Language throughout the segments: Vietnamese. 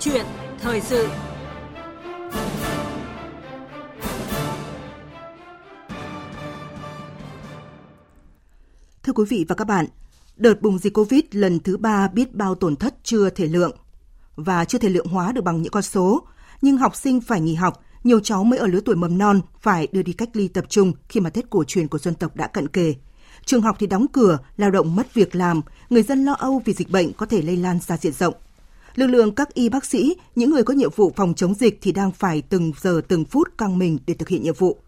chuyện thời sự. Thưa quý vị và các bạn, đợt bùng dịch Covid lần thứ ba biết bao tổn thất chưa thể lượng và chưa thể lượng hóa được bằng những con số, nhưng học sinh phải nghỉ học, nhiều cháu mới ở lứa tuổi mầm non phải đưa đi cách ly tập trung khi mà Tết cổ truyền của dân tộc đã cận kề. Trường học thì đóng cửa, lao động mất việc làm, người dân lo âu vì dịch bệnh có thể lây lan ra diện rộng. Lực lượng các y bác sĩ, những người có nhiệm vụ phòng chống dịch thì đang phải từng giờ từng phút căng mình để thực hiện nhiệm vụ.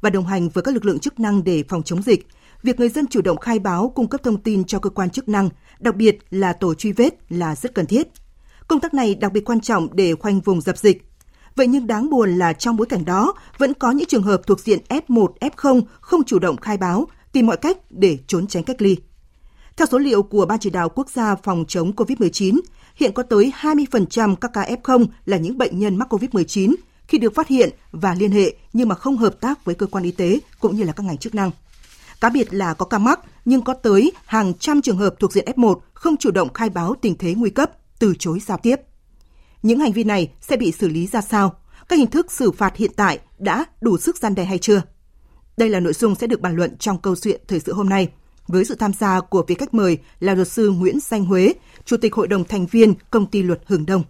Và đồng hành với các lực lượng chức năng để phòng chống dịch, việc người dân chủ động khai báo, cung cấp thông tin cho cơ quan chức năng, đặc biệt là tổ truy vết là rất cần thiết. Công tác này đặc biệt quan trọng để khoanh vùng dập dịch. Vậy nhưng đáng buồn là trong bối cảnh đó, vẫn có những trường hợp thuộc diện F1, F0 không chủ động khai báo, tìm mọi cách để trốn tránh cách ly. Theo số liệu của Ban chỉ đạo quốc gia phòng chống COVID-19, hiện có tới 20% các ca F0 là những bệnh nhân mắc COVID-19 khi được phát hiện và liên hệ nhưng mà không hợp tác với cơ quan y tế cũng như là các ngành chức năng. Cá biệt là có ca mắc nhưng có tới hàng trăm trường hợp thuộc diện F1 không chủ động khai báo tình thế nguy cấp, từ chối giao tiếp. Những hành vi này sẽ bị xử lý ra sao? Các hình thức xử phạt hiện tại đã đủ sức gian đe hay chưa? Đây là nội dung sẽ được bàn luận trong câu chuyện thời sự hôm nay với sự tham gia của vị khách mời là luật sư Nguyễn Danh Huế, Chủ tịch Hội đồng thành viên Công ty Luật Hường Đông.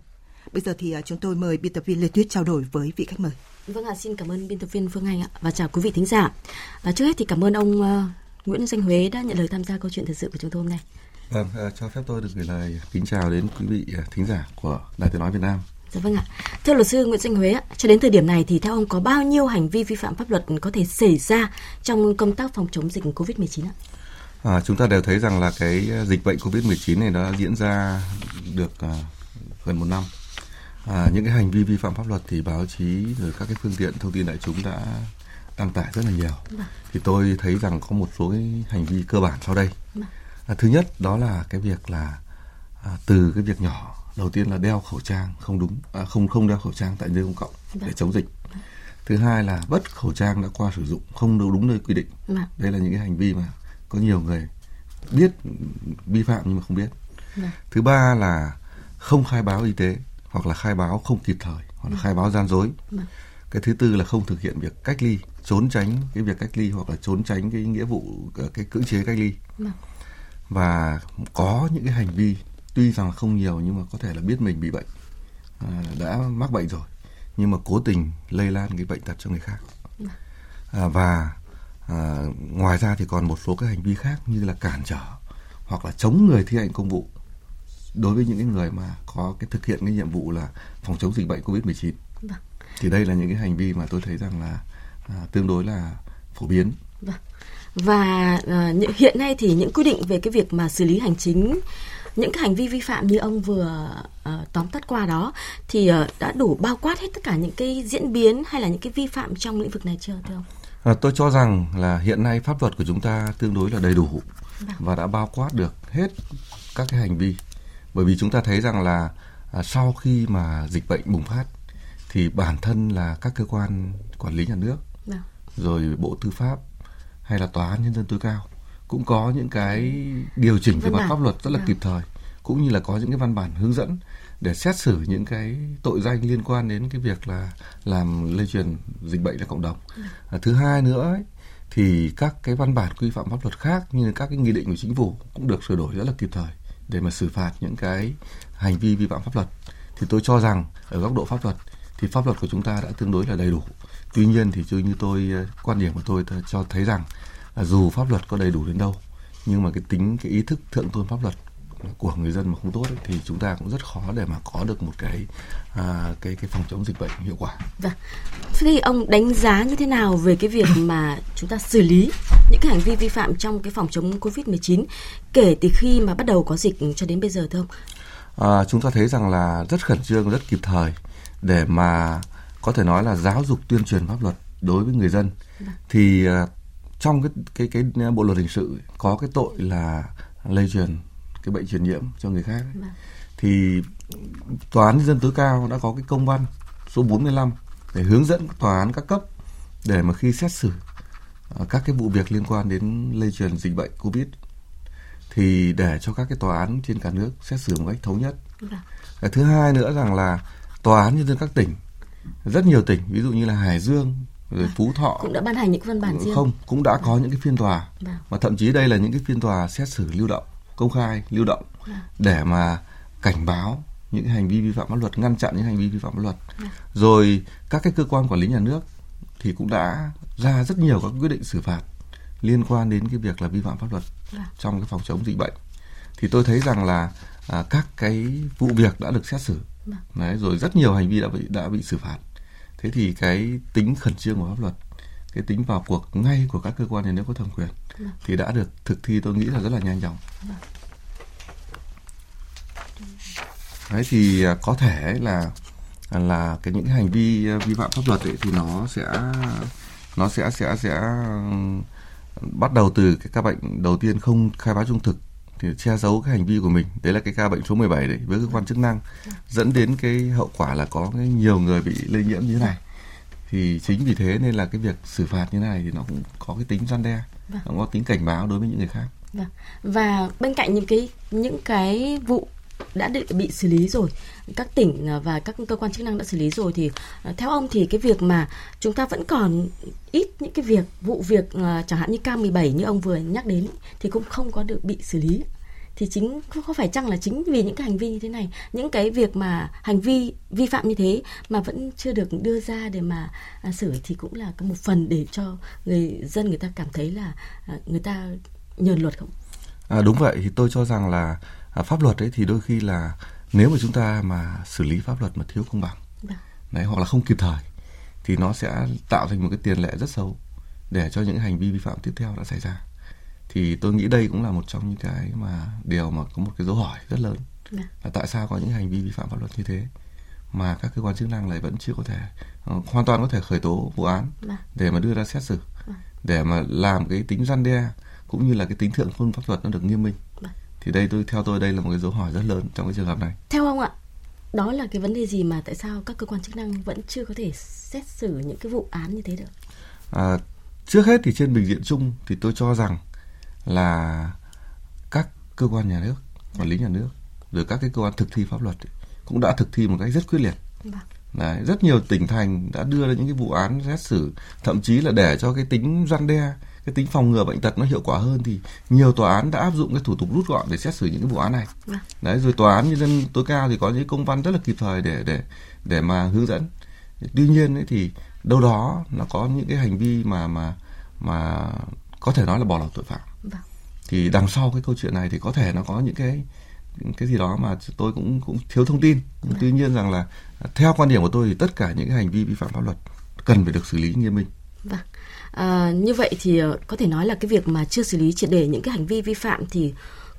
Bây giờ thì à, chúng tôi mời biên tập viên Lê Tuyết trao đổi với vị khách mời. Vâng ạ, xin cảm ơn biên tập viên Phương Anh ạ và chào quý vị thính giả. Và trước hết thì cảm ơn ông uh, Nguyễn Danh Huế đã nhận lời tham gia câu chuyện thời sự của chúng tôi hôm nay. Vâng, uh, cho phép tôi được gửi lời kính chào đến quý vị uh, thính giả của Đài Tiếng nói Việt Nam. Dạ vâng ạ. Thưa luật sư Nguyễn Danh Huế, cho đến thời điểm này thì theo ông có bao nhiêu hành vi vi phạm pháp luật có thể xảy ra trong công tác phòng chống dịch COVID-19 ạ? À, chúng ta đều thấy rằng là cái dịch bệnh COVID-19 này đã diễn ra được uh, gần một năm. À, những cái hành vi vi phạm pháp luật thì báo chí rồi các cái phương tiện thông tin đại chúng đã đăng tải rất là nhiều. Vâng. Thì tôi thấy rằng có một số cái hành vi cơ bản sau đây. Vâng. À, thứ nhất đó là cái việc là à, từ cái việc nhỏ đầu tiên là đeo khẩu trang không đúng à, không không đeo khẩu trang tại nơi công cộng để chống dịch thứ hai là bất khẩu trang đã qua sử dụng không đúng nơi quy định đây là những cái hành vi mà có nhiều người biết vi phạm nhưng mà không biết. Thứ ba là không khai báo y tế hoặc là khai báo không kịp thời hoặc là khai báo gian dối. Cái thứ tư là không thực hiện việc cách ly trốn tránh cái việc cách ly hoặc là trốn tránh cái nghĩa vụ cái cưỡng chế cách ly. Và có những cái hành vi tuy rằng không nhiều nhưng mà có thể là biết mình bị bệnh à, đã mắc bệnh rồi nhưng mà cố tình lây lan cái bệnh tật cho người khác. À, và à, ngoài ra thì còn một số các hành vi khác như là cản trở hoặc là chống người thi hành công vụ đối với những cái người mà có cái thực hiện cái nhiệm vụ là phòng chống dịch bệnh covid 19 vâng. thì đây là những cái hành vi mà tôi thấy rằng là à, tương đối là phổ biến vâng. và à, hiện nay thì những quy định về cái việc mà xử lý hành chính những cái hành vi vi phạm như ông vừa uh, tóm tắt qua đó thì uh, đã đủ bao quát hết tất cả những cái diễn biến hay là những cái vi phạm trong lĩnh vực này chưa thưa ông? À, tôi cho rằng là hiện nay pháp luật của chúng ta tương đối là đầy đủ vâng. và đã bao quát được hết các cái hành vi bởi vì chúng ta thấy rằng là à, sau khi mà dịch bệnh bùng phát thì bản thân là các cơ quan quản lý nhà nước vâng. rồi bộ tư pháp hay là tòa án nhân dân tối cao cũng có những cái điều chỉnh về mặt pháp luật rất là vâng. kịp thời cũng như là có những cái văn bản hướng dẫn để xét xử những cái tội danh liên quan đến cái việc là làm lây truyền dịch bệnh ra cộng đồng. À, thứ hai nữa ấy, thì các cái văn bản quy phạm pháp luật khác như các cái nghị định của chính phủ cũng được sửa đổi rất là kịp thời để mà xử phạt những cái hành vi vi phạm pháp luật. Thì tôi cho rằng ở góc độ pháp luật thì pháp luật của chúng ta đã tương đối là đầy đủ. Tuy nhiên thì như tôi ờ, quan điểm của tôi cho thấy rằng là dù pháp luật có đầy đủ đến đâu nhưng mà cái tính cái ý thức thượng tôn pháp luật của người dân mà không tốt ấy, thì chúng ta cũng rất khó để mà có được một cái à, cái cái phòng chống dịch bệnh hiệu quả. Vâng. Thế thì ông đánh giá như thế nào về cái việc mà chúng ta xử lý những cái hành vi vi phạm trong cái phòng chống Covid-19 kể từ khi mà bắt đầu có dịch cho đến bây giờ thưa ông? À, chúng ta thấy rằng là rất khẩn trương, rất kịp thời để mà có thể nói là giáo dục tuyên truyền pháp luật đối với người dân. Vâng. Thì à, trong cái cái cái bộ luật hình sự có cái tội là lây truyền cái bệnh truyền nhiễm cho người khác ấy. Vâng. thì tòa án nhân dân tối cao đã có cái công văn số 45 để hướng dẫn tòa án các cấp để mà khi xét xử à, các cái vụ việc liên quan đến lây truyền dịch bệnh covid thì để cho các cái tòa án trên cả nước xét xử một cách thống nhất Vâng. Thứ hai nữa rằng là tòa án nhân dân các tỉnh rất nhiều tỉnh ví dụ như là Hải Dương rồi vâng. Phú Thọ cũng đã ban hành những văn bản riêng không cũng đã có những cái phiên tòa và thậm chí đây là những cái phiên tòa xét xử lưu động công khai lưu động vâng. để mà cảnh báo những hành vi vi phạm pháp luật ngăn chặn những hành vi vi phạm pháp luật vâng. rồi các cái cơ quan quản lý nhà nước thì cũng đã ra rất nhiều các quyết định xử phạt liên quan đến cái việc là vi phạm pháp luật vâng. trong cái phòng chống dịch bệnh thì tôi thấy rằng là à, các cái vụ việc đã được xét xử đấy rồi rất nhiều hành vi đã bị đã bị xử phạt thế thì cái tính khẩn trương của pháp luật cái tính vào cuộc ngay của các cơ quan nhà nước có thẩm quyền thì đã được thực thi tôi nghĩ là rất là nhanh chóng. Đấy, thì à, có thể là à, là cái những hành vi à, vi phạm pháp luật ấy thì nó sẽ nó sẽ sẽ sẽ bắt đầu từ cái ca bệnh đầu tiên không khai báo trung thực thì che giấu cái hành vi của mình. Đấy là cái ca bệnh số 17 đấy, với cơ quan chức năng. Dẫn đến cái hậu quả là có cái nhiều người bị lây nhiễm như thế này. Thì chính vì thế nên là cái việc xử phạt như thế này thì nó cũng có cái tính răn đe vâng. nó có tính cảnh báo đối với những người khác vâng. và bên cạnh những cái những cái vụ đã bị xử lý rồi các tỉnh à, và các cơ quan chức năng đã xử lý rồi thì à, theo ông thì cái việc mà chúng ta vẫn còn ít những cái việc vụ việc à, chẳng hạn như K17 như ông vừa nhắc đến thì cũng không có được bị xử lý thì chính có phải chăng là chính vì những cái hành vi như thế này những cái việc mà hành vi vi phạm như thế mà vẫn chưa được đưa ra để mà à, xử thì cũng là một phần để cho người dân người ta cảm thấy là à, người ta nhờn luật không? À, đúng vậy. Thì tôi cho rằng là à, pháp luật ấy thì đôi khi là nếu mà chúng ta mà xử lý pháp luật mà thiếu công bằng vâng. đấy hoặc là không kịp thời thì nó sẽ tạo thành một cái tiền lệ rất xấu để cho những hành vi vi phạm tiếp theo đã xảy ra thì tôi nghĩ đây cũng là một trong những cái mà điều mà có một cái dấu hỏi rất lớn Đã. Vâng. là tại sao có những hành vi vi phạm pháp luật như thế mà các cơ quan chức năng lại vẫn chưa có thể uh, hoàn toàn có thể khởi tố vụ án Đã. Vâng. để mà đưa ra xét xử Đã. để mà làm cái tính răn đe cũng như là cái tính thượng tôn pháp luật nó được nghiêm minh thì đây tôi theo tôi đây là một cái dấu hỏi rất lớn trong cái trường hợp này theo ông ạ đó là cái vấn đề gì mà tại sao các cơ quan chức năng vẫn chưa có thể xét xử những cái vụ án như thế được à, trước hết thì trên bình diện chung thì tôi cho rằng là các cơ quan nhà nước quản lý nhà nước rồi các cái cơ quan thực thi pháp luật cũng đã thực thi một cách rất quyết liệt vâng. Đấy, rất nhiều tỉnh thành đã đưa ra những cái vụ án xét xử thậm chí là để cho cái tính răn đe cái tính phòng ngừa bệnh tật nó hiệu quả hơn thì nhiều tòa án đã áp dụng cái thủ tục rút gọn để xét xử những cái vụ án này vâng. đấy rồi tòa án nhân dân tối cao thì có những công văn rất là kịp thời để để để mà hướng dẫn tuy nhiên ấy thì đâu đó nó có những cái hành vi mà mà mà có thể nói là bỏ lọt tội phạm vâng. thì đằng sau cái câu chuyện này thì có thể nó có những cái cái gì đó mà tôi cũng cũng thiếu thông tin vâng. tuy nhiên rằng là theo quan điểm của tôi thì tất cả những cái hành vi vi phạm pháp luật cần phải được xử lý nghiêm minh vâng. À, như vậy thì ờ, có thể nói là cái việc mà chưa xử lý triệt để những cái hành vi vi phạm thì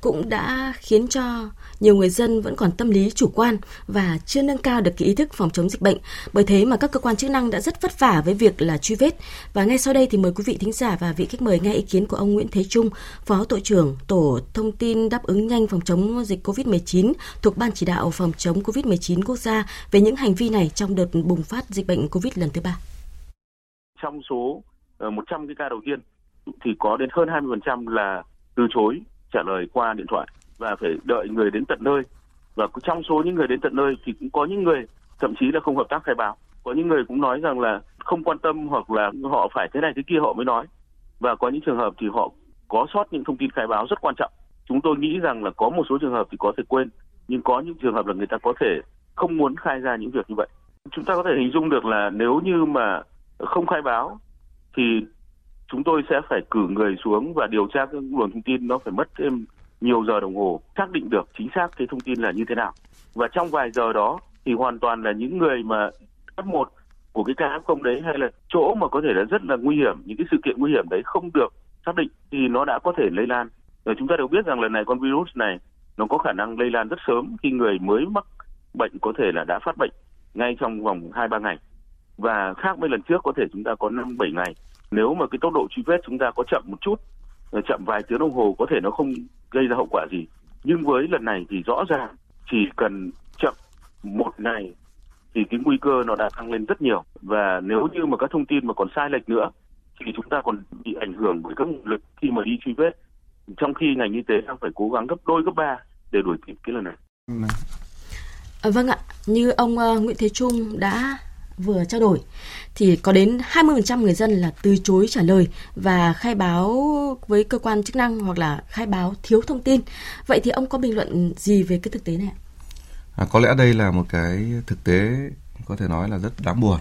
cũng đã khiến cho nhiều người dân vẫn còn tâm lý chủ quan và chưa nâng cao được cái ý thức phòng chống dịch bệnh. Bởi thế mà các cơ quan chức năng đã rất vất vả với việc là truy vết. Và ngay sau đây thì mời quý vị thính giả và vị khách mời nghe ý kiến của ông Nguyễn Thế Trung, Phó Tổ trưởng Tổ thông tin đáp ứng nhanh phòng chống dịch COVID-19 thuộc Ban chỉ đạo phòng chống COVID-19 quốc gia về những hành vi này trong đợt bùng phát dịch bệnh COVID lần thứ ba. Trong số ờ, 100 cái ca đầu tiên thì có đến hơn 20% là từ chối trả lời qua điện thoại và phải đợi người đến tận nơi. Và trong số những người đến tận nơi thì cũng có những người thậm chí là không hợp tác khai báo. Có những người cũng nói rằng là không quan tâm hoặc là họ phải thế này thế kia họ mới nói. Và có những trường hợp thì họ có sót những thông tin khai báo rất quan trọng. Chúng tôi nghĩ rằng là có một số trường hợp thì có thể quên, nhưng có những trường hợp là người ta có thể không muốn khai ra những việc như vậy. Chúng ta có thể hình dung được là nếu như mà không khai báo thì chúng tôi sẽ phải cử người xuống và điều tra các nguồn thông tin, nó phải mất thêm nhiều giờ đồng hồ xác định được chính xác cái thông tin là như thế nào. Và trong vài giờ đó thì hoàn toàn là những người mà f một của cái ca f0 đấy hay là chỗ mà có thể là rất là nguy hiểm, những cái sự kiện nguy hiểm đấy không được xác định thì nó đã có thể lây lan. Rồi chúng ta đều biết rằng lần này con virus này nó có khả năng lây lan rất sớm khi người mới mắc bệnh có thể là đã phát bệnh ngay trong vòng hai ba ngày. Và khác với lần trước có thể chúng ta có năm bảy ngày nếu mà cái tốc độ truy vết chúng ta có chậm một chút ờ, chậm vài tiếng đồng hồ có thể nó không gây ra hậu quả gì. Nhưng với lần này thì rõ ràng chỉ cần chậm một ngày thì cái nguy cơ nó đã tăng lên rất nhiều. Và nếu như mà các thông tin mà còn sai lệch nữa thì chúng ta còn bị ảnh hưởng bởi các nguồn lực khi mà đi truy vết. Trong khi ngành y tế đang phải cố gắng gấp đôi gấp ba để đuổi kịp cái lần này. À, vâng ạ, như ông uh, Nguyễn Thế Trung đã vừa trao đổi thì có đến 20% người dân là từ chối trả lời và khai báo với cơ quan chức năng hoặc là khai báo thiếu thông tin. Vậy thì ông có bình luận gì về cái thực tế này ạ? À, có lẽ đây là một cái thực tế có thể nói là rất đáng buồn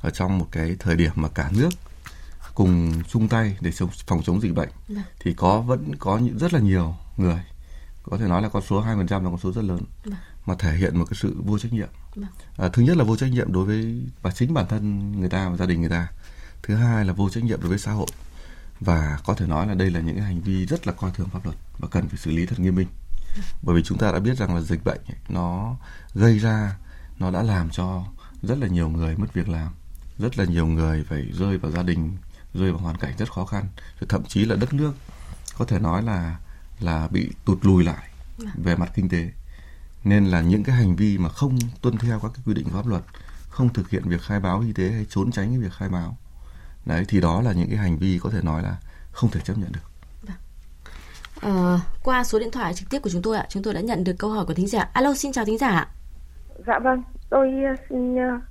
ở trong một cái thời điểm mà cả nước cùng chung tay để chống, phòng chống dịch bệnh Được. Vâng. thì có vẫn có rất là nhiều người có thể nói là con số 2% là con số rất lớn Được. Mà thể hiện một cái sự vô trách nhiệm. Vâng. À, thứ nhất là vô trách nhiệm đối với và chính bản thân người ta và gia đình người ta. Thứ hai là vô trách nhiệm đối với xã hội. Và có thể nói là đây là những cái hành vi rất là coi thường pháp luật và cần phải xử lý thật nghiêm minh. Bởi vì chúng ta đã biết rằng là dịch bệnh ấy, nó gây ra nó đã làm cho rất là nhiều người mất việc làm, rất là nhiều người phải rơi vào gia đình rơi vào hoàn cảnh rất khó khăn, rồi thậm chí là đất nước có thể nói là là bị tụt lùi lại vâng. về mặt kinh tế nên là những cái hành vi mà không tuân theo các cái quy định pháp luật không thực hiện việc khai báo y tế hay trốn tránh cái việc khai báo đấy thì đó là những cái hành vi có thể nói là không thể chấp nhận được À, qua số điện thoại trực tiếp của chúng tôi ạ, chúng tôi đã nhận được câu hỏi của thính giả. Alo, xin chào thính giả. Dạ vâng, tôi xin uh,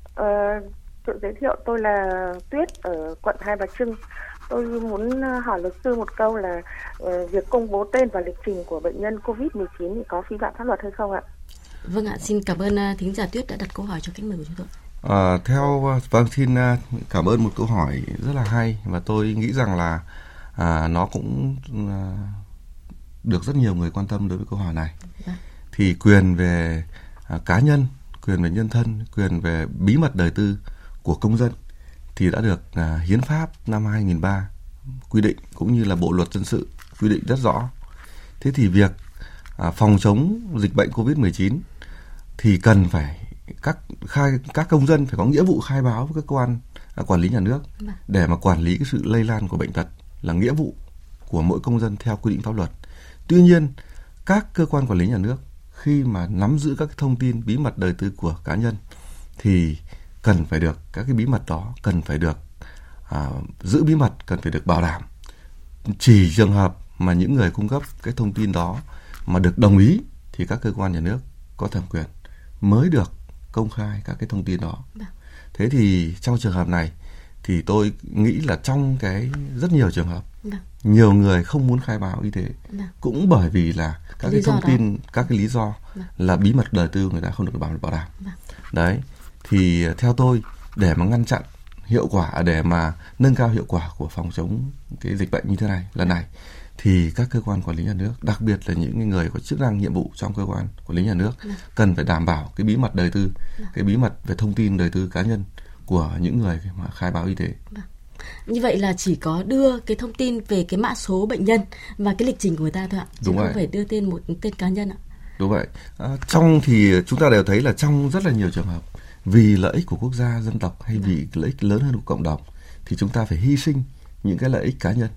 tự giới thiệu tôi là Tuyết ở quận Hai Bà Trưng. Tôi muốn ờ, hỏi luật sư một câu là uh, việc công bố tên và lịch trình của bệnh nhân COVID-19 thì có vi phạm pháp luật hay không ạ? Vâng ạ, xin cảm ơn uh, thính giả Tuyết đã đặt câu hỏi cho khách mời của chúng tôi. À, theo vâng xin cảm ơn một câu hỏi rất là hay và tôi nghĩ rằng là à, nó cũng à, được rất nhiều người quan tâm đối với câu hỏi này. Vâng. Thì quyền về à, cá nhân, quyền về nhân thân, quyền về bí mật đời tư của công dân thì đã được à, hiến pháp năm 2003 quy định cũng như là bộ luật dân sự quy định rất rõ. Thế thì việc à, phòng chống dịch bệnh Covid-19 thì cần phải các khai các công dân phải có nghĩa vụ khai báo với cơ quan à, quản lý nhà nước vâng. để mà quản lý cái sự lây lan của bệnh tật là nghĩa vụ của mỗi công dân theo quy định pháp luật. Tuy nhiên, các cơ quan quản lý nhà nước khi mà nắm giữ các thông tin bí mật đời tư của cá nhân thì cần phải được các cái bí mật đó cần phải được à, giữ bí mật cần phải được bảo đảm chỉ trường hợp mà những người cung cấp cái thông tin đó mà được đồng ý thì các cơ quan nhà nước có thẩm quyền mới được công khai các cái thông tin đó vâng. thế thì trong trường hợp này thì tôi nghĩ là trong cái rất nhiều trường hợp Được. Vâng. nhiều người không muốn khai báo y tế Được. Vâng. cũng bởi vì là các lý cái thông tin đó. các cái lý do Được. là bí mật đời tư người ta không được bảo bảo đảm đấy thì theo tôi để mà ngăn chặn hiệu quả để mà nâng cao hiệu quả của phòng chống cái dịch bệnh như thế này lần này thì các cơ quan quản lý nhà nước đặc biệt là những người có chức năng nhiệm vụ trong cơ quan quản lý nhà nước cần phải đảm bảo cái bí mật đời tư cái bí mật về thông tin đời tư cá nhân của những người mà khai báo y tế. Vâng. Như vậy là chỉ có đưa cái thông tin về cái mã số bệnh nhân và cái lịch trình của người ta thôi ạ. Chứ Đúng không vậy. phải đưa tên một tên cá nhân ạ. Đúng vậy. À, trong thì chúng ta đều thấy là trong rất là nhiều trường hợp vì lợi ích của quốc gia, dân tộc hay vì lợi ích lớn hơn của cộng đồng thì chúng ta phải hy sinh những cái lợi ích cá nhân.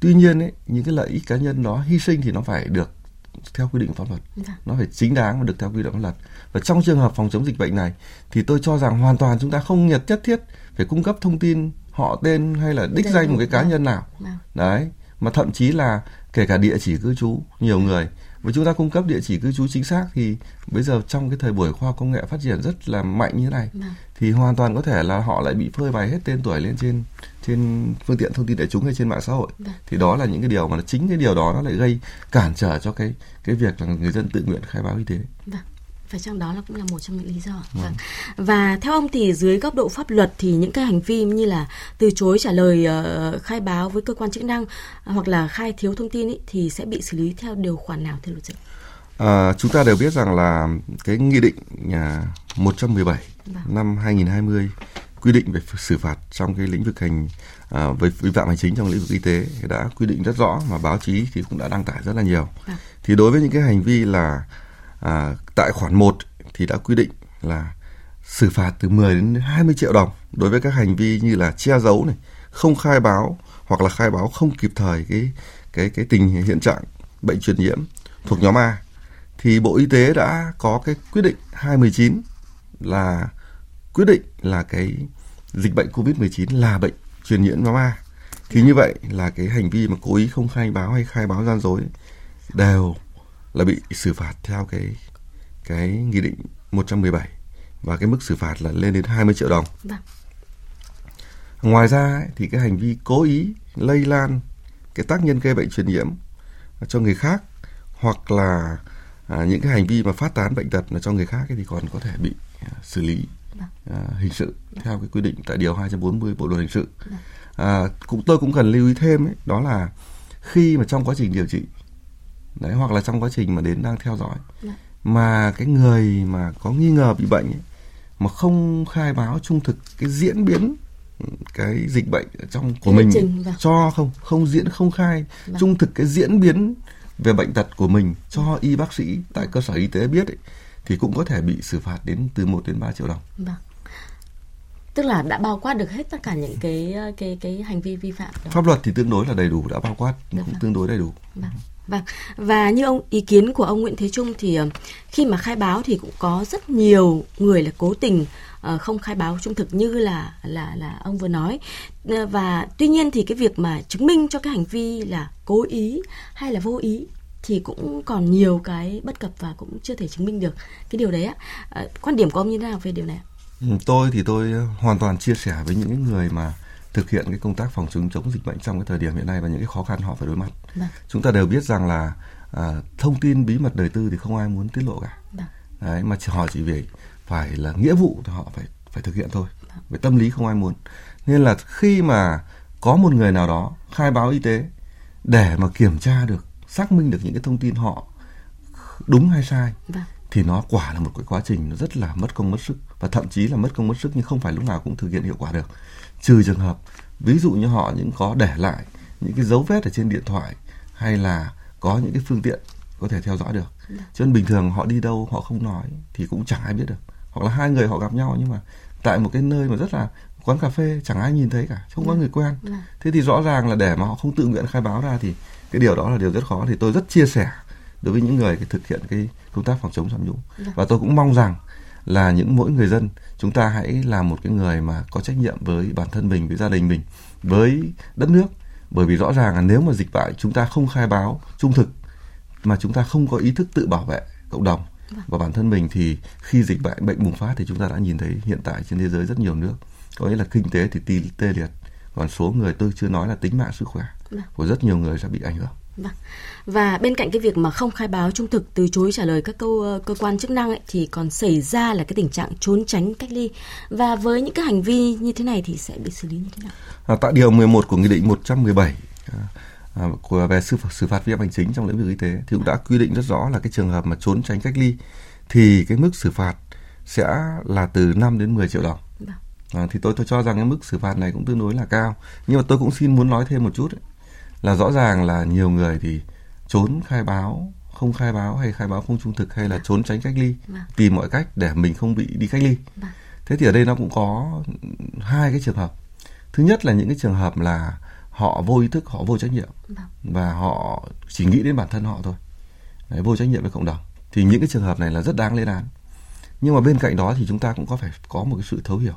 Tuy nhiên ấy, những cái lợi ích cá nhân đó hy sinh thì nó phải được theo quy định pháp luật dạ. nó phải chính đáng và được theo quy định pháp luật và trong trường hợp phòng chống dịch bệnh này thì tôi cho rằng hoàn toàn chúng ta không nhất nhất thiết phải cung cấp thông tin họ tên hay là đích danh một cái cá nhân nào dạ. đấy mà thậm chí là kể cả địa chỉ cư trú nhiều người và chúng ta cung cấp địa chỉ cư trú chính xác thì bây giờ trong cái thời buổi khoa học công nghệ phát triển rất là mạnh như thế này vâng. thì hoàn toàn có thể là họ lại bị phơi bày hết tên tuổi lên trên trên phương tiện thông tin đại chúng hay trên mạng xã hội vâng. thì đó là những cái điều mà chính cái điều đó nó lại gây cản trở cho cái cái việc là người dân tự nguyện khai báo y tế. Vâng phải chăng đó là cũng là một trong những lý do vâng. vâng. và theo ông thì dưới góc độ pháp luật thì những cái hành vi như là từ chối trả lời uh, khai báo với cơ quan chức năng uh, hoặc là khai thiếu thông tin ý, thì sẽ bị xử lý theo điều khoản nào thưa luật sư à, chúng ta đều biết rằng là cái nghị định nhà 117 vâng. năm 2020 quy định về xử phạt trong cái lĩnh vực hành à, về vi phạm hành chính trong lĩnh vực y tế đã quy định rất rõ mà báo chí thì cũng đã đăng tải rất là nhiều. Vâng. Thì đối với những cái hành vi là à, tại khoản 1 thì đã quy định là xử phạt từ 10 đến 20 triệu đồng đối với các hành vi như là che giấu này, không khai báo hoặc là khai báo không kịp thời cái cái cái tình hiện trạng bệnh truyền nhiễm thuộc nhóm A thì Bộ Y tế đã có cái quyết định 219 là quyết định là cái dịch bệnh COVID-19 là bệnh truyền nhiễm nhóm A. Thì như vậy là cái hành vi mà cố ý không khai báo hay khai báo gian dối đều là bị xử phạt theo cái cái nghị định 117 và cái mức xử phạt là lên đến 20 triệu đồng. Vâng. Ngoài ra thì cái hành vi cố ý lây lan cái tác nhân gây bệnh truyền nhiễm cho người khác hoặc là à, những cái hành vi mà phát tán bệnh tật là cho người khác thì còn có thể bị à, xử lý vâng. à, hình sự theo cái quy định tại điều 240 Bộ luật hình sự. Vâng. À, cũng tôi cũng cần lưu ý thêm ấy, đó là khi mà trong quá trình điều trị đấy hoặc là trong quá trình mà đến đang theo dõi vâng. mà cái người mà có nghi ngờ bị bệnh ấy, mà không khai báo trung thực cái diễn biến cái dịch bệnh trong của mình trình, vâng. cho không không diễn không khai vâng. trung thực cái diễn biến về bệnh tật của mình cho y bác sĩ tại cơ sở y tế biết ấy, thì cũng có thể bị xử phạt đến từ 1 đến 3 triệu đồng. Vâng. Tức là đã bao quát được hết tất cả những cái cái cái hành vi vi phạm đó. Pháp luật thì tương đối là đầy đủ đã bao quát cũng vâng. tương đối đầy đủ. Vâng. Vâng. Và như ông, ý kiến của ông Nguyễn Thế Trung thì ờ, khi mà khai báo thì cũng có rất nhiều người là cố tình ờ, không khai báo trung thực như là là là ông vừa nói. Ờ, và tuy nhiên thì cái việc mà chứng minh cho cái hành vi là cố ý hay là vô ý thì cũng còn nhiều cái bất cập và cũng chưa thể chứng minh được cái điều đấy ạ. Quan điểm của ông như thế nào về điều này? Ừ, tôi thì tôi hoàn toàn chia sẻ với những người mà thực hiện cái công tác phòng chống chống dịch bệnh trong cái thời điểm hiện nay và những cái khó khăn họ phải đối mặt. Vâng. Chúng ta đều biết rằng là à, thông tin bí mật đời tư thì không ai muốn tiết lộ cả. Vâng. Đấy, mà họ chỉ về phải là nghĩa vụ thì họ phải phải thực hiện thôi. Vâng. Về tâm lý không ai muốn. Nên là khi mà có một người nào đó khai báo y tế để mà kiểm tra được, xác minh được những cái thông tin họ đúng hay sai vâng. thì nó quả là một cái quá trình nó rất là mất công mất sức và thậm chí là mất công mất sức nhưng không phải lúc nào cũng thực hiện hiệu quả được trừ trường hợp ví dụ như họ những có để lại những cái dấu vết ở trên điện thoại hay là có những cái phương tiện có thể theo dõi được dạ. cho nên bình thường họ đi đâu họ không nói thì cũng chẳng ai biết được hoặc là hai người họ gặp nhau nhưng mà tại một cái nơi mà rất là quán cà phê chẳng ai nhìn thấy cả không có dạ. người quen dạ. thế thì rõ ràng là để mà họ không tự nguyện khai báo ra thì cái điều đó là điều rất khó thì tôi rất chia sẻ đối với những người thực hiện cái công tác phòng chống tham nhũng và tôi cũng mong rằng là những mỗi người dân chúng ta hãy là một cái người mà có trách nhiệm với bản thân mình với gia đình mình với đất nước bởi vì rõ ràng là nếu mà dịch bệnh chúng ta không khai báo trung thực mà chúng ta không có ý thức tự bảo vệ cộng đồng vâng. và bản thân mình thì khi dịch bệnh bệnh bùng phát thì chúng ta đã nhìn thấy hiện tại trên thế giới rất nhiều nước có nghĩa là kinh tế thì tê liệt còn số người tôi chưa nói là tính mạng sức khỏe vâng. của rất nhiều người sẽ bị ảnh hưởng Vâng. Và bên cạnh cái việc mà không khai báo trung thực từ chối trả lời các câu ờ, cơ quan chức năng ấy, thì còn xảy ra là cái tình trạng trốn tránh cách ly. Và với những cái hành vi như thế này thì sẽ bị xử lý như thế nào? À, tại điều 11 của nghị định 117 à, à, của về xử, xử phạt vi phạm hành chính trong lĩnh vực y tế thì cũng đã quy định rất rõ là cái trường hợp mà trốn tránh cách ly thì cái mức xử phạt sẽ là từ 5 đến 10 triệu đồng. Vâng. À, thì tôi tôi cho rằng cái mức xử phạt này cũng tương đối là cao. Nhưng mà tôi cũng xin muốn nói thêm một chút ấy, là rõ ràng là nhiều người thì trốn khai báo không khai báo hay khai báo không trung thực hay là trốn tránh cách ly vâng. tìm mọi cách để mình không bị đi cách ly vâng. thế thì ở đây nó cũng có hai cái trường hợp thứ nhất là những cái trường hợp là họ vô ý thức họ vô trách nhiệm vâng. và họ chỉ nghĩ đến bản thân họ thôi Đấy, vô trách nhiệm với cộng đồng thì những cái trường hợp này là rất đáng lên án nhưng mà bên cạnh đó thì chúng ta cũng có phải có một cái sự thấu hiểu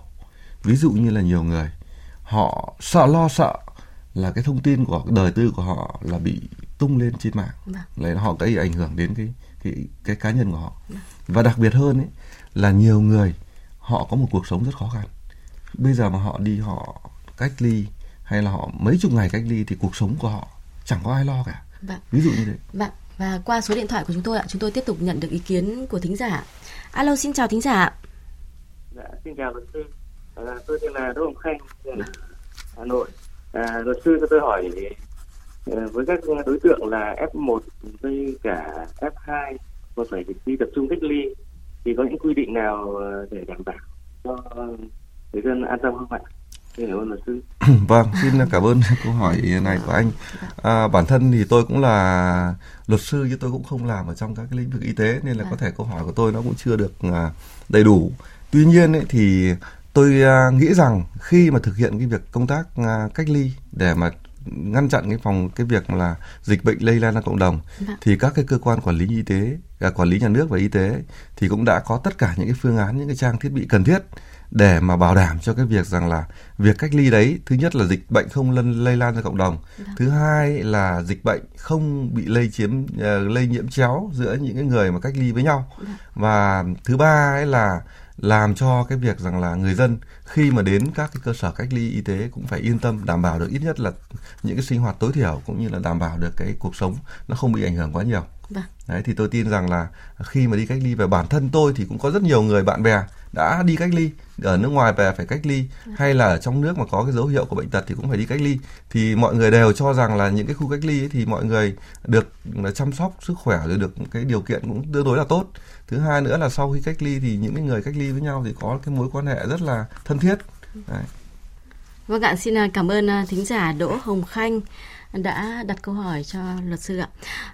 ví dụ như là nhiều người họ sợ lo sợ là cái thông tin của đời tư của họ là bị tung lên trên mạng. Vâng. là họ gây ảnh hưởng đến cái cái cái cá nhân của họ. Vâng. và đặc biệt hơn ấy là nhiều người họ có một cuộc sống rất khó khăn. Bây giờ mà họ đi họ cách ly hay là họ mấy chục ngày cách ly thì cuộc sống của họ chẳng có ai lo cả. Vâng. ví dụ như thế. Vâng. Và qua số điện thoại của chúng tôi ạ chúng tôi tiếp tục nhận được ý kiến của thính giả alo xin chào thính giả dạ xin chào luật sư. À, tôi tên là đỗ hồng khanh hà nội À, luật sư cho tôi hỏi ờ, với các đối tượng là F1 với cả F2 mà phải đi tập trung cách ly thì có những quy định nào ờ, để đảm bảo cho người dân an tâm không ạ? Xin cảm ơn luật sư. vâng, xin cảm ơn câu hỏi này của anh. À, bản thân thì tôi cũng là luật sư chứ tôi cũng không làm ở trong các cái lĩnh vực y tế nên là có thể câu hỏi của tôi nó cũng chưa được à, đầy đủ. Tuy nhiên ấy, thì tôi à, nghĩ rằng khi mà thực hiện cái việc công tác à, cách ly để mà ngăn chặn cái phòng cái việc là dịch bệnh lây lan ra cộng đồng Vâng. thì các cái cơ quan quản lý y tế, à, quản lý nhà nước và y tế thì cũng đã có tất cả những cái phương án, những cái trang thiết bị cần thiết để mà bảo đảm cho cái việc rằng là việc cách ly đấy thứ nhất là dịch bệnh không lân lây lan ra cộng đồng thứ hai là dịch bệnh không bị lây chiếm ờ, lây nhiễm chéo giữa những cái người mà cách ly với nhau và thứ ba ấy là làm cho cái việc rằng là người dân khi mà đến các cái cơ sở cách ly y tế cũng phải yên tâm, đảm bảo được ít nhất là những cái sinh hoạt tối thiểu cũng như là đảm bảo được cái cuộc sống nó không bị ảnh hưởng quá nhiều. Vâng. Đấy thì tôi tin rằng là khi mà đi cách ly về bản thân tôi thì cũng có rất nhiều người bạn bè đã đi cách ly ở nước ngoài về phải cách ly hay là ở trong nước mà có cái dấu hiệu của bệnh tật thì cũng phải đi cách ly. Thì mọi người đều cho rằng là những cái khu cách ly ấy thì mọi người được chăm sóc sức khỏe rồi được cái điều kiện cũng tương đối là tốt. Thứ hai nữa là sau khi cách ly thì những cái người cách ly với nhau thì có cái mối quan hệ rất là thân thiết. Đấy. Vâng ạ, xin à, cảm ơn à, thính giả Đỗ Hồng Khanh đã đặt câu hỏi cho luật sư ạ.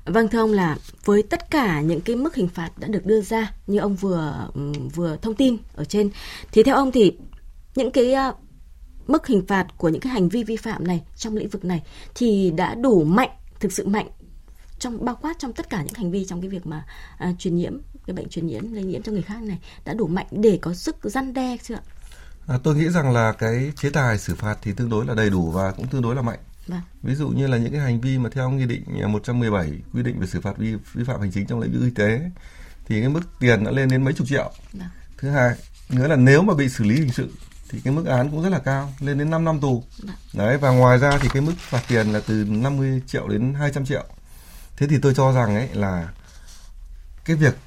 Vâng thưa ông là với tất cả những cái mức hình phạt đã được đưa ra như ông vừa vừa thông tin ở trên thì theo ông thì những cái ờ, mức hình phạt của những cái hành vi vi phạm này trong lĩnh vực này thì đã đủ mạnh, thực sự mạnh trong bao quát trong tất cả những hành vi trong cái việc mà à, truyền nhiễm cái bệnh truyền nhiễm lây nhiễm cho người khác này đã đủ mạnh để có sức răn đe chưa ạ? À, tôi nghĩ rằng là cái chế tài xử phạt thì tương đối là đầy đủ và cũng tương đối là mạnh. Vâng. Ví dụ như là những cái hành vi mà theo nghị định 117 quy định về xử phạt vi, vi phạm hành chính trong lĩnh vực y tế thì cái mức tiền nó lên đến mấy chục triệu. Vâng. Thứ hai nữa là nếu mà bị xử lý hình sự thì cái mức án cũng rất là cao, lên đến 5 năm tù. Vâng. Đấy và ngoài ra thì cái mức phạt tiền là từ 50 triệu đến 200 triệu. Thế thì tôi cho rằng ấy là cái việc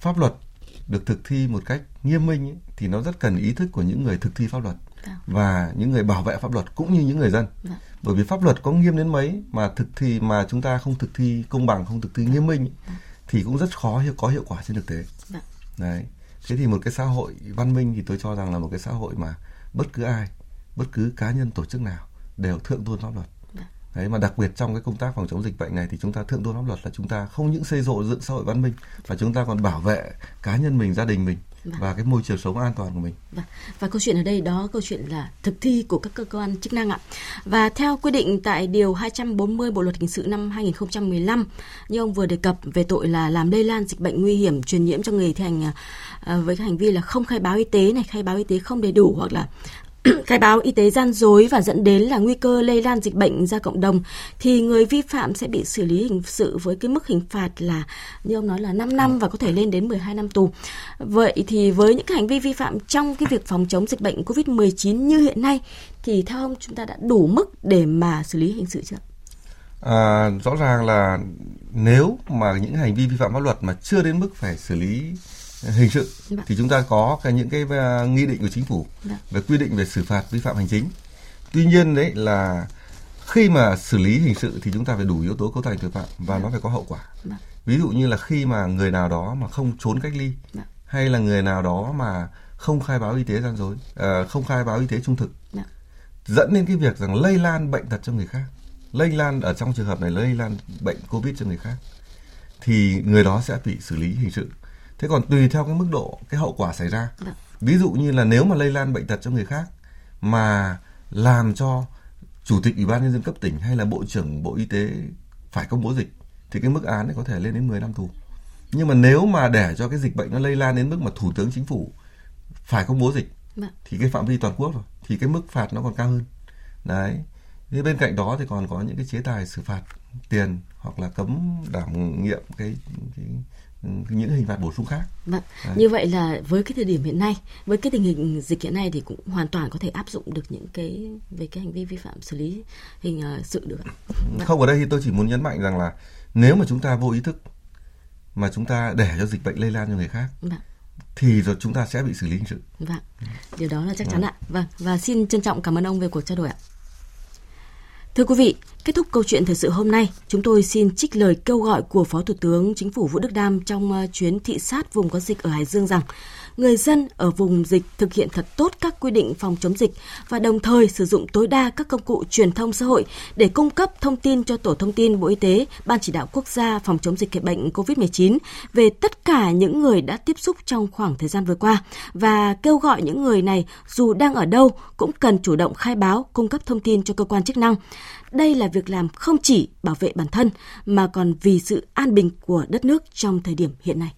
pháp luật được thực thi một cách nghiêm minh ấy, thì nó rất cần ý thức của những người thực thi pháp luật. Và những người bảo vệ pháp luật cũng như những người dân. Vâng. bởi vì pháp luật có nghiêm đến mấy mà thực thi mà chúng ta không thực thi công bằng không thực thi nghiêm minh ấy, thì cũng rất khó có hiệu quả trên thực tế. Vâng. đấy. Thế thì một cái xã hội văn minh thì tôi cho rằng là một cái xã hội mà bất cứ ai bất cứ cá nhân tổ chức nào đều thượng tôn pháp luật. Vâng. đấy mà đặc biệt trong cái công tác phòng chống dịch bệnh này thì chúng ta thượng tôn pháp luật là chúng ta không những xây dựng dựng xã hội văn minh mà chúng ta còn bảo vệ cá nhân mình gia đình mình Vâng. và cái môi trường sống an toàn của mình Vâng. Và câu chuyện ở đây đó câu chuyện là thực thi của các cơ quan chức năng ạ. Và theo quy định tại điều 240 Bộ luật hình sự năm 2015 như ông vừa đề cập về tội là làm lây lan dịch bệnh nguy hiểm truyền nhiễm cho người thi hành à, với cái hành vi là không khai báo y tế này, khai báo y tế không đầy đủ hoặc là khai báo y tế gian dối và dẫn đến là nguy cơ lây lan dịch bệnh ra cộng đồng thì người vi phạm sẽ bị xử lý hình sự với cái mức hình phạt là như ông nói là 5 năm và có thể lên đến 12 năm tù. Vậy thì với những cái hành vi vi phạm trong cái việc phòng chống dịch bệnh COVID-19 như hiện nay thì theo ông chúng ta đã đủ mức để mà xử lý hình sự chưa? À, rõ ràng là nếu mà những hành vi vi phạm pháp luật mà chưa đến mức phải xử lý hình sự Vâng. thì chúng ta có cái những cái à, nghị định của chính phủ Vâng. về quy định về xử phạt vi phạm hành chính. Tuy nhiên đấy là khi mà xử lý hình sự thì chúng ta phải đủ yếu tố cấu thành tội phạm và nó phải có hậu quả. Ví dụ như là khi mà người nào đó mà không trốn cách ly hay là người nào đó mà không khai báo y tế gian dối, à, không khai báo y tế trung thực dẫn đến cái việc rằng lây lan bệnh tật cho người khác lây lan ở trong trường hợp này lây lan bệnh covid cho người khác thì người đó sẽ bị xử lý hình sự thế còn tùy theo cái mức độ cái hậu quả xảy ra Vâng. ví dụ như là nếu mà lây lan bệnh tật cho người khác mà làm cho chủ tịch ủy ban nhân dân cấp tỉnh hay là bộ trưởng bộ y tế phải công bố dịch thì cái mức án này có thể lên đến 10 năm tù nhưng mà nếu mà để cho cái dịch bệnh nó lây lan đến mức mà thủ tướng chính phủ phải công bố dịch Vâng. thì cái phạm vi toàn quốc rồi thì cái mức phạt nó còn cao hơn đấy thế bên cạnh đó thì còn có những cái chế tài xử phạt tiền hoặc là cấm đảm nhiệm cái, cái những hình phạt bổ sung khác Vâng. Đấy. Như vậy là với cái thời điểm hiện nay, với cái tình hình dịch hiện nay thì cũng hoàn toàn có thể áp dụng được những cái về cái hành vi vi phạm xử lý hình ờ, sự được ạ. Vâng. không ở đây thì tôi chỉ muốn nhấn mạnh rằng là nếu mà chúng ta vô ý thức mà chúng ta để cho dịch bệnh lây lan cho người khác Vâng. thì rồi chúng ta sẽ bị xử lý hình sự Vâng, điều đó là chắc chắn ạ. Vâng, và xin trân trọng cảm ơn ông về cuộc trao đổi ạ. Thưa quý vị, Kết thúc câu chuyện thời sự hôm nay, chúng tôi xin trích lời kêu gọi của Phó Thủ tướng Chính phủ Vũ Đức Đam trong ờ, chuyến thị sát vùng có dịch ở Hải Dương rằng người dân ở vùng dịch thực hiện thật tốt các quy định phòng chống dịch và đồng thời sử dụng tối đa các công cụ truyền thông xã hội để cung cấp thông tin cho Tổ thông tin Bộ Y tế, Ban chỉ đạo quốc gia phòng chống dịch bệnh COVID-19 về tất cả những người đã tiếp xúc trong khoảng thời gian vừa qua và kêu gọi những người này dù đang ở đâu cũng cần chủ động khai báo, cung cấp thông tin cho cơ quan chức năng. Đây là việc làm không chỉ bảo vệ bản thân mà còn vì sự an bình của đất nước trong thời điểm hiện nay.